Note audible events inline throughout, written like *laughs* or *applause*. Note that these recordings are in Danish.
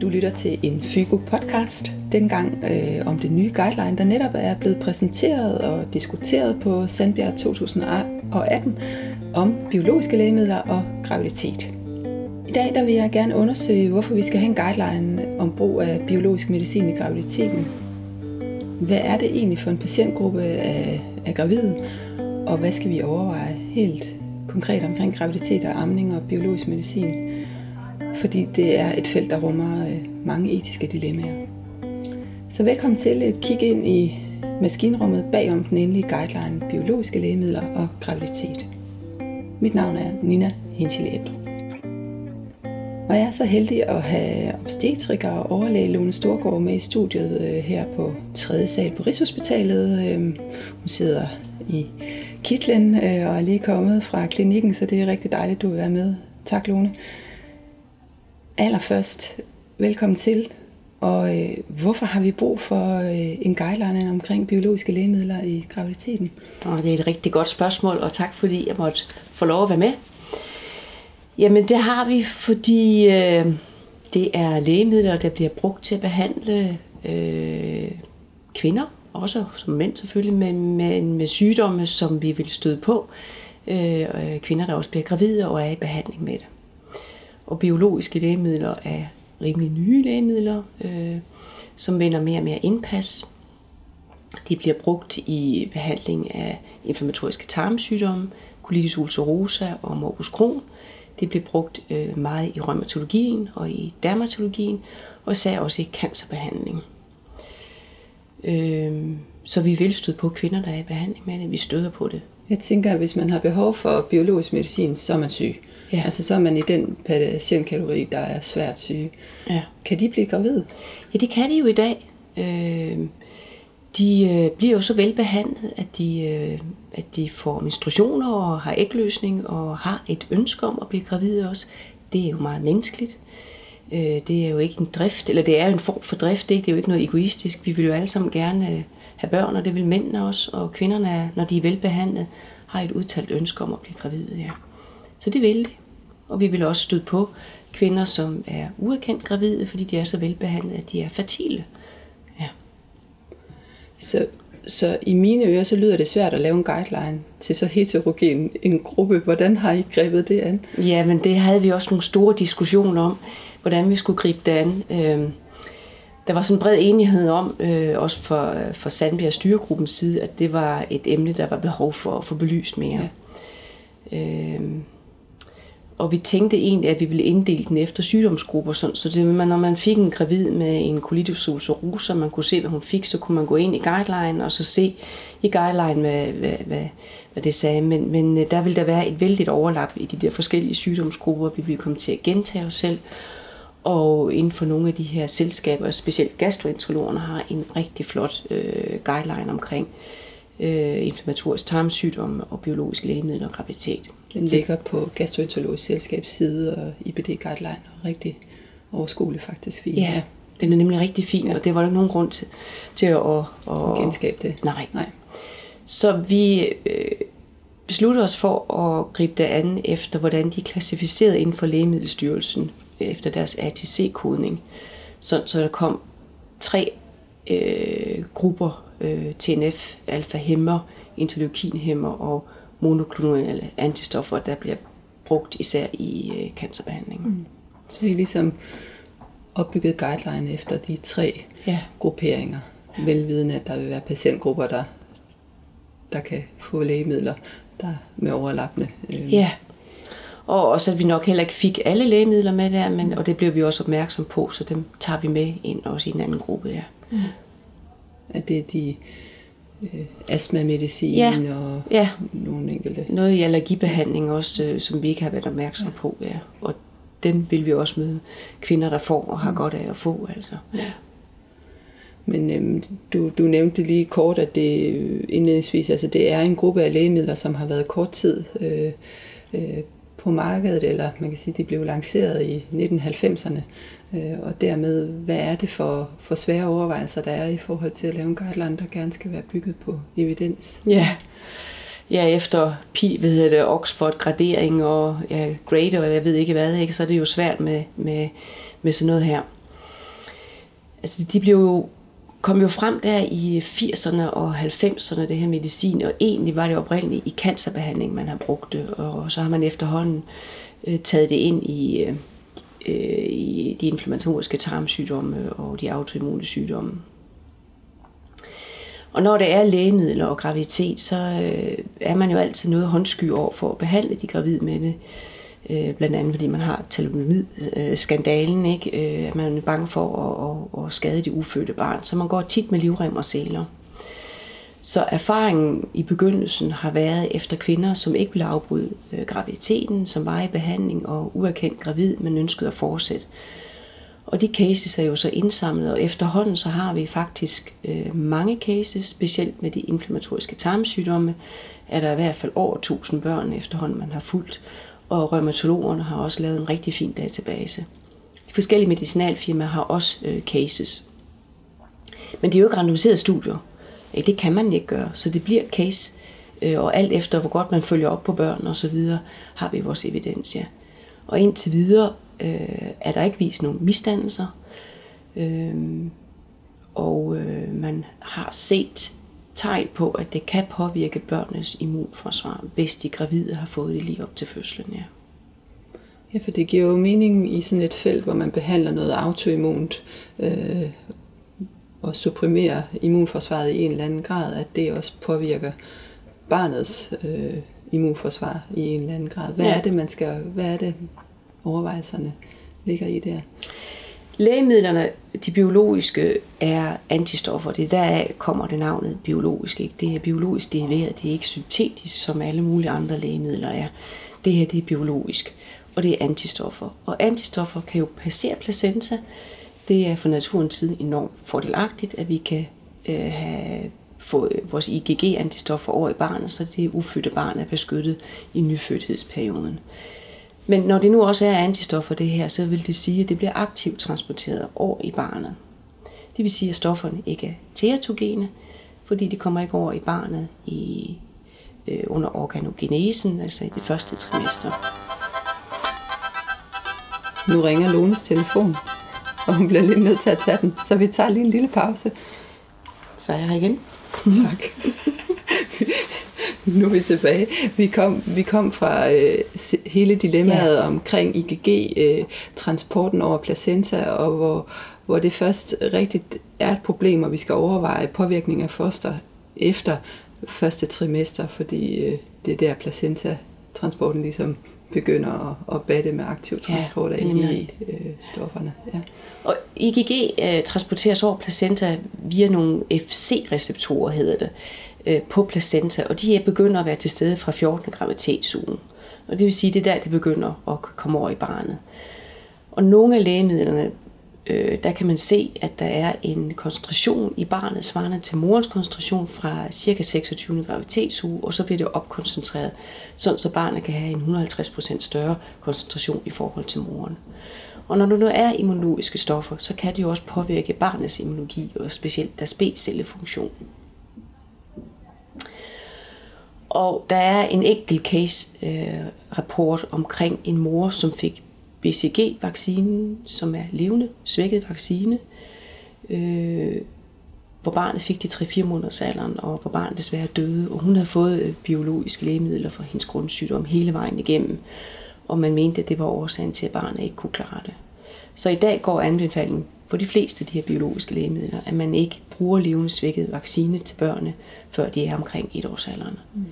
Du lytter til en FYGO podcast, dengang øh, om det nye guideline, der netop er blevet præsenteret og diskuteret på Sandbjerg 2018 om biologiske lægemidler og graviditet. I dag der vil jeg gerne undersøge, hvorfor vi skal have en guideline om brug af biologisk medicin i graviditeten. Hvad er det egentlig for en patientgruppe af, af gravide, og hvad skal vi overveje helt konkret omkring graviditet og amning og biologisk medicin? Fordi det er et felt, der rummer øh, mange etiske dilemmaer. Så velkommen til et kig ind i maskinrummet bagom den endelige guideline biologiske lægemidler og graviditet. Mit navn er Nina Hinchile Og jeg er så heldig at have obstetriker og overlæge Lone Storgård med i studiet øh, her på 3. sal på Rigshospitalet. Øhm, hun sidder i kitlen øh, og er lige kommet fra klinikken, så det er rigtig dejligt, at du vil være med. Tak, Lone allerførst, velkommen til. Og øh, hvorfor har vi brug for øh, en guideline omkring biologiske lægemidler i graviditeten? Og det er et rigtig godt spørgsmål, og tak fordi jeg måtte få lov at være med. Jamen det har vi, fordi øh, det er lægemidler, der bliver brugt til at behandle øh, kvinder, også som mænd selvfølgelig, men med, med sygdomme, som vi vil støde på. Øh, kvinder, der også bliver gravide og er i behandling med det. Og biologiske lægemidler er rimelig nye lægemidler, øh, som vinder mere og mere indpas. De bliver brugt i behandling af inflammatoriske tarmsygdomme, colitis ulcerosa og morbus Crohn. Det bliver brugt øh, meget i rheumatologien og i dermatologien, og især også i cancerbehandling. Øh, så vi vil støde på kvinder, der er i behandling med det. Vi støder på det. Jeg tænker, at hvis man har behov for biologisk medicin, så er man syg. Ja. Altså så er man i den patientkategori, der er svært syge. Ja. Kan de blive gravide? Ja, det kan de jo i dag. Øh, de øh, bliver jo så velbehandlet, at de, øh, at de får menstruationer og har ægløsning og har et ønske om at blive gravide også. Det er jo meget menneskeligt. Øh, det er jo ikke en drift, eller det er jo en form for drift, ikke? det er jo ikke noget egoistisk. Vi vil jo alle sammen gerne øh, have børn, og det vil mændene også, og kvinderne, når de er velbehandlet, har et udtalt ønske om at blive gravide. Ja. Så det vil de. Og vi vil også støde på kvinder, som er uerkendt gravide, fordi de er så velbehandlet, at de er fertile. Ja. Så, så i mine ører, så lyder det svært at lave en guideline til så heterogen en gruppe. Hvordan har I grebet det an? Ja, men det havde vi også nogle store diskussioner om, hvordan vi skulle gribe det an. Øh, der var sådan en bred enighed om, øh, også for, for Sandbjerg styregruppens side, at det var et emne, der var behov for at få belyst mere. Ja. Øh, og vi tænkte egentlig, at vi ville inddele den efter sygdomsgrupper. Sådan, så det, når man fik en gravid med en colitis ulcerosa, man kunne se, hvad hun fik, så kunne man gå ind i guideline og så se i guideline, hvad, hvad, hvad, hvad det sagde. Men, men øh, der vil der være et vældigt overlap i de der forskellige sygdomsgrupper. Vi ville komme til at gentage os selv. Og inden for nogle af de her selskaber, specielt gastroenterologerne, har en rigtig flot øh, guideline omkring øh, inflammatorisk tarmsygdom og biologisk lægemidler og graviditet. Den ligger på Gastroenterologisk Selskabs side og IBD Guideline, og rigtig overskuelig faktisk fin. Ja, den er nemlig rigtig fin, ja. og det var der nogen grund til, til at, at, at genskabe det. Nej. Nej. Så vi øh, besluttede os for at gribe det an efter, hvordan de er klassificeret inden for Lægemiddelstyrelsen efter deres ATC-kodning. Så, så der kom tre øh, grupper øh, TNF, alfa-hæmmer, interleukinhæmmer og monoklonale antistoffer, der bliver brugt især i øh, cancerbehandling. Mm. Så er ligesom opbygget guideline efter de tre ja. grupperinger, ja. velvidende at der vil være patientgrupper, der, der kan få lægemidler der med overlappende. Øh. Ja, og også at vi nok heller ikke fik alle lægemidler med der, men, og det bliver vi også opmærksom på, så dem tager vi med ind også i en anden gruppe. Ja. Mm. At det er de øh, astmamedicin ja. og ja. nogle enkelte. Noget i allergibehandling også, øh, som vi ikke har været opmærksom ja. på. Ja. Og den vil vi også møde kvinder, der får og har mm. godt af at få. Altså. Ja. Men øhm, du, du nævnte lige kort, at det øh, indledningsvis, altså det er en gruppe af lægemidler, som har været kort tid øh, øh, på markedet, eller man kan sige, de blev lanceret i 1990'erne. Øh, og dermed, hvad er det for, for svære overvejelser, der er i forhold til at lave en guideline, der gerne skal være bygget på evidens? Ja, ja efter pi, hvad hedder det, Oxford gradering og ja, grade og jeg ved ikke hvad, ikke, så er det jo svært med, med, med sådan noget her. altså de blev jo kom jo frem der i 80'erne og 90'erne, det her medicin, og egentlig var det oprindeligt i cancerbehandling, man har brugt det, og så har man efterhånden øh, taget det ind i, øh, Øh, i de inflammatoriske tarmsygdomme og de autoimmune sygdomme. Og når det er lægemidler og graviditet, så øh, er man jo altid noget håndsky over for at behandle de gravide med det. Øh, blandt andet fordi man har talonid-skandalen, ikke? Øh, at man er bange for at, at, at skade det ufødte barn. Så man går tit med livrem og seler. Så erfaringen i begyndelsen har været efter kvinder, som ikke ville afbryde øh, graviditeten, som var i behandling og uerkendt gravid, men ønskede at fortsætte. Og de cases er jo så indsamlet, og efterhånden så har vi faktisk øh, mange cases, specielt med de inflammatoriske tarmsygdomme, er der i hvert fald over 1000 børn efterhånden, man har fulgt og rheumatologerne har også lavet en rigtig fin database. De forskellige medicinalfirmaer har også øh, cases. Men det er jo ikke randomiserede studier. Det kan man ikke gøre, så det bliver case. Øh, og alt efter, hvor godt man følger op på børn og så videre, har vi vores evidens, ja. Og indtil videre øh, er der ikke vist nogen misdannelser. Øh, og øh, man har set tegn på, at det kan påvirke børnenes immunforsvar, hvis de gravide har fået det lige op til fødslen. Ja. Ja, for det giver jo mening i sådan et felt, hvor man behandler noget autoimmunt øh, og supprimerer immunforsvaret i en eller anden grad, at det også påvirker barnets øh, immunforsvar i en eller anden grad. Hvad ja. er det, man skal, hvad er det overvejelserne ligger i der? Lægemidlerne, de biologiske, er antistoffer. Det er der kommer det navnet biologisk. Ikke? Det er biologisk deriveret, det er ikke syntetisk, som alle mulige andre lægemidler er. Det her det er biologisk, og det er antistoffer. Og antistoffer kan jo passere placenta. Det er for naturens side enormt fordelagtigt, at vi kan øh, have få vores IgG-antistoffer over i barnet, så det ufødte barn er beskyttet i nyfødthedsperioden. Men når det nu også er antistoffer det her, så vil det sige, at det bliver aktivt transporteret over i barnet. Det vil sige, at stofferne ikke er teratogene, fordi de kommer ikke over i barnet i, øh, under organogenesen, altså i det første trimester. Nu ringer Lones telefon, og hun bliver lidt nødt til at tage den, så vi tager lige en lille pause. Så er jeg her igen. Tak. nu er vi tilbage. Vi kom, vi kom fra øh, hele dilemmaet ja. omkring IgG-transporten øh, over placenta, og hvor, hvor det først rigtigt er et problem, og vi skal overveje påvirkning af foster efter første trimester, fordi øh, det er der placenta-transporten ligesom begynder at, at batte med aktiv transport ja, af IgG-stofferne. Ja. Og IgG øh, transporteres over placenta via nogle FC-receptorer, hedder det øh, på placenta, og de er begynder at være til stede fra 14. graviditetsugen. Og det vil sige, det er der, det begynder at komme over i barnet. Og nogle af lægemidlerne, øh, der kan man se, at der er en koncentration i barnet svarende til morens koncentration fra cirka 26. graviditetsuge, og så bliver det opkoncentreret, sådan så barnet kan have en 150% større koncentration i forhold til moren. Og når der nu er immunologiske stoffer, så kan det jo også påvirke barnets immunologi, og specielt deres B-cellefunktion. Og der er en enkelt case øh, rapport omkring en mor, som fik BCG-vaccinen, som er levende svækket vaccine, øh, hvor barnet fik de 3-4 måneders alderen, og hvor barnet desværre døde. Og hun havde fået øh, biologiske lægemidler for hendes grundsygdom hele vejen igennem, og man mente, at det var årsagen til, at barnet ikke kunne klare det. Så i dag går anbefalingen for de fleste af de her biologiske lægemidler, at man ikke bruger levende svækket vaccine til børnene, før de er omkring et års alderen. Mm.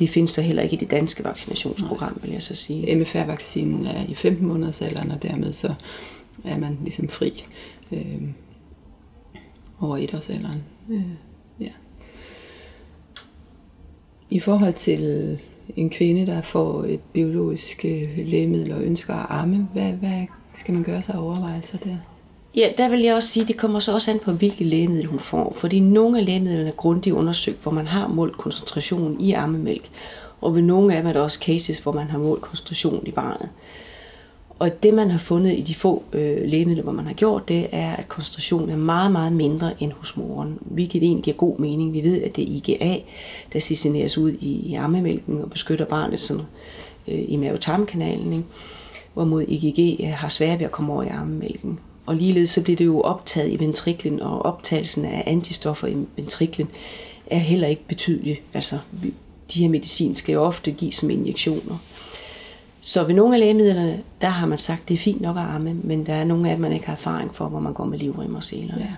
Det findes så heller ikke i det danske vaccinationsprogram, vil jeg så sige. MFR-vaccinen er i 15 måneders alderen, og dermed så er man ligesom fri øh, over etårsalderen. Øh, ja. I forhold til en kvinde, der får et biologisk øh, lægemiddel og ønsker at arme, hvad, hvad skal man gøre sig overvejelser der? Ja, der vil jeg også sige, at det kommer så også an på, hvilke lægemiddel hun får. Fordi nogle af lægemidlerne er grundigt undersøgt, hvor man har målt koncentrationen i ammemælk. Og ved nogle af dem er der også cases, hvor man har målt koncentrationen i barnet. Og det, man har fundet i de få øh, lægemidler, hvor man har gjort det, er, at koncentrationen er meget, meget mindre end hos moren. Hvilket egentlig giver god mening. Vi ved, at det er IgA, der cissineres ud i, i ammemælken og beskytter barnet sådan, øh, i mavetarmkanalen. Ikke? Hvorimod IgG øh, har svært ved at komme over i ammemælken og ligeledes så bliver det jo optaget i ventriklen, og optagelsen af antistoffer i ventriklen er heller ikke betydelig. Altså, de her medicin skal jo ofte gives som injektioner. Så ved nogle af lægemidlerne, der har man sagt, det er fint nok at arme, men der er nogle af dem, man ikke har erfaring for, hvor man går med livrem og seler. Ja.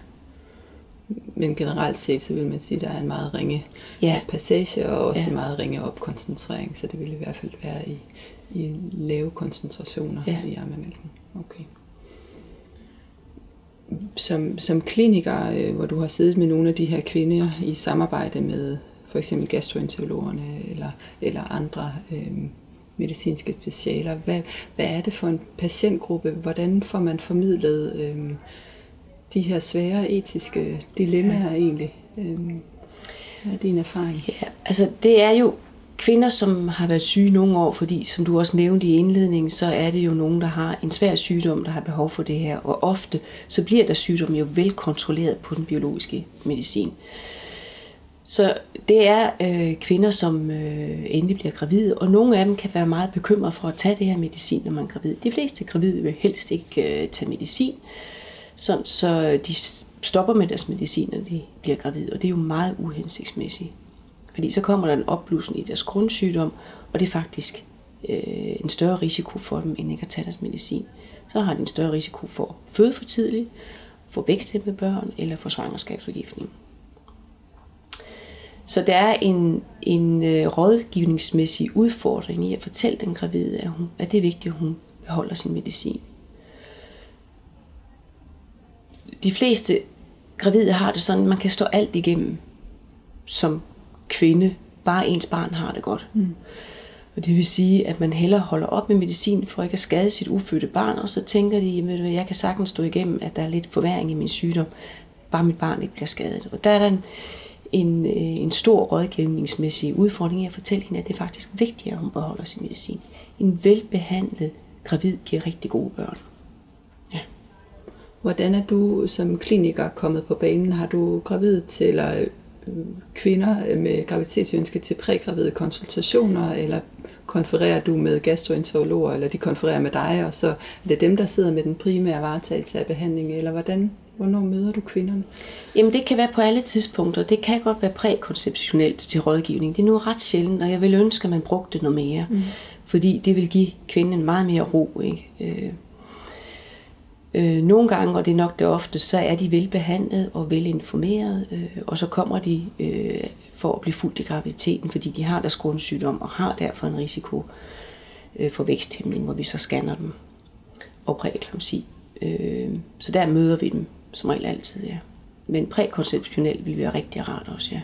Men generelt set, så vil man sige, at der er en meget ringe ja. passage og også ja. en meget ringe opkoncentrering, så det vil i hvert fald være i, i lave koncentrationer ja. i armemælken. Okay. Som, som kliniker, øh, hvor du har siddet med nogle af de her kvinder i samarbejde med for eksempel gastroenterologerne eller, eller andre øh, medicinske specialer. Hvad, hvad er det for en patientgruppe? Hvordan får man formidlet øh, de her svære etiske dilemmaer ja. egentlig? Øh, hvad er din erfaring? Ja, altså det er jo kvinder, som har været syge nogle år, fordi som du også nævnte i indledningen, så er det jo nogen, der har en svær sygdom, der har behov for det her. Og ofte så bliver der sygdom jo velkontrolleret på den biologiske medicin. Så det er øh, kvinder, som øh, endelig bliver gravide, og nogle af dem kan være meget bekymrede for at tage det her medicin, når man er gravid. De fleste gravide vil helst ikke øh, tage medicin, sådan, så de stopper med deres medicin, når de bliver gravide, og det er jo meget uhensigtsmæssigt. Fordi så kommer der en opblussen i deres grundsygdom, og det er faktisk øh, en større risiko for dem, end ikke at tage deres medicin. Så har de en større risiko for at føde for tidligt, for væksthæmmede børn eller for svangerskabsforgiftning. Så der er en, en øh, rådgivningsmæssig udfordring i at fortælle den gravide, at, hun, at det er vigtigt, at hun beholder sin medicin. De fleste gravide har det sådan, at man kan stå alt igennem som kvinde, bare ens barn har det godt. Mm. Og det vil sige, at man hellere holder op med medicin for ikke at skade sit ufødte barn, og så tænker de, at jeg kan sagtens stå igennem, at der er lidt forværing i min sygdom, bare mit barn ikke bliver skadet. Og der er der en, en, øh, en stor rådgivningsmæssig udfordring i at fortælle hende, at det er faktisk vigtigt, at hun beholder sin medicin. En velbehandlet gravid giver rigtig gode børn. Ja. Hvordan er du som kliniker kommet på banen? Har du gravid til eller kvinder med graviditetsønske til prægravide konsultationer, eller konfererer du med gastroenterologer, eller de konfererer med dig, og så er det dem, der sidder med den primære varetagelse af behandling, eller hvordan Hvornår møder du kvinderne? Jamen det kan være på alle tidspunkter. Det kan godt være prækonceptionelt til rådgivning. Det er nu ret sjældent, og jeg vil ønske, at man brugte det noget mere. Mm. Fordi det vil give kvinden meget mere ro. Ikke? Øh, nogle gange, og det er nok det ofte, så er de velbehandlet og velinformeret, øh, og så kommer de øh, for at blive fuldt i graviditeten, fordi de har deres grundsygdom og har derfor en risiko øh, for væksthæmning, hvor vi så scanner dem og præeklamsi. Øh, så der møder vi dem som regel altid, ja. Men prækonceptionelt vil være rigtig rart også, ja.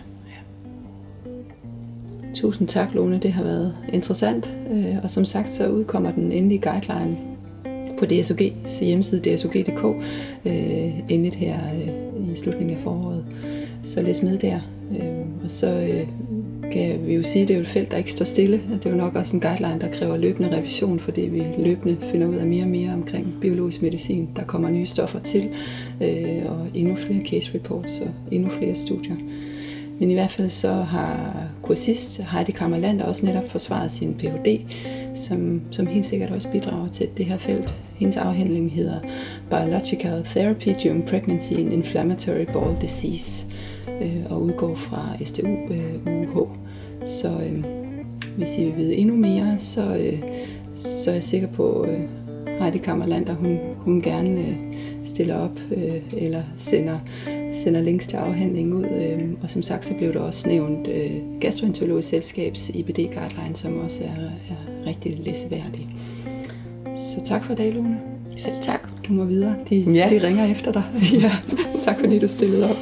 Tusind tak, Lone. Det har været interessant. Øh, og som sagt, så udkommer den endelige guideline på DSOG's hjemmeside, dsog.dk, øh, endeligt her øh, i slutningen af foråret. Så læs med der. Øh, og så øh, kan vi jo sige, at det er jo et felt, der ikke står stille. Det er jo nok også en guideline, der kræver løbende revision, fordi vi løbende finder ud af mere og mere omkring biologisk medicin. Der kommer nye stoffer til, øh, og endnu flere case reports og endnu flere studier. Men i hvert fald så har kursist Heidi Kammerland også netop forsvaret sin Ph.D., som, som helt sikkert også bidrager til det her felt. Hendes afhandling hedder Biological Therapy During Pregnancy in Inflammatory Bowel Disease øh, og udgår fra STU øh, UH. Så øh, hvis I vil vide endnu mere, så, øh, så er jeg sikker på, øh, Heidi Kammerlander, hun, hun gerne øh, stiller op øh, eller sender, sender links til afhandlingen ud. Øh, og som sagt, så blev der også nævnt øh, Gastroenterologisk Selskabs IBD-guideline, som også er, er rigtig læseværdig. Så tak for i dag, Lone. Selv tak. Du må videre. De, ja. de ringer efter dig. *laughs* ja. Tak fordi du stillede op.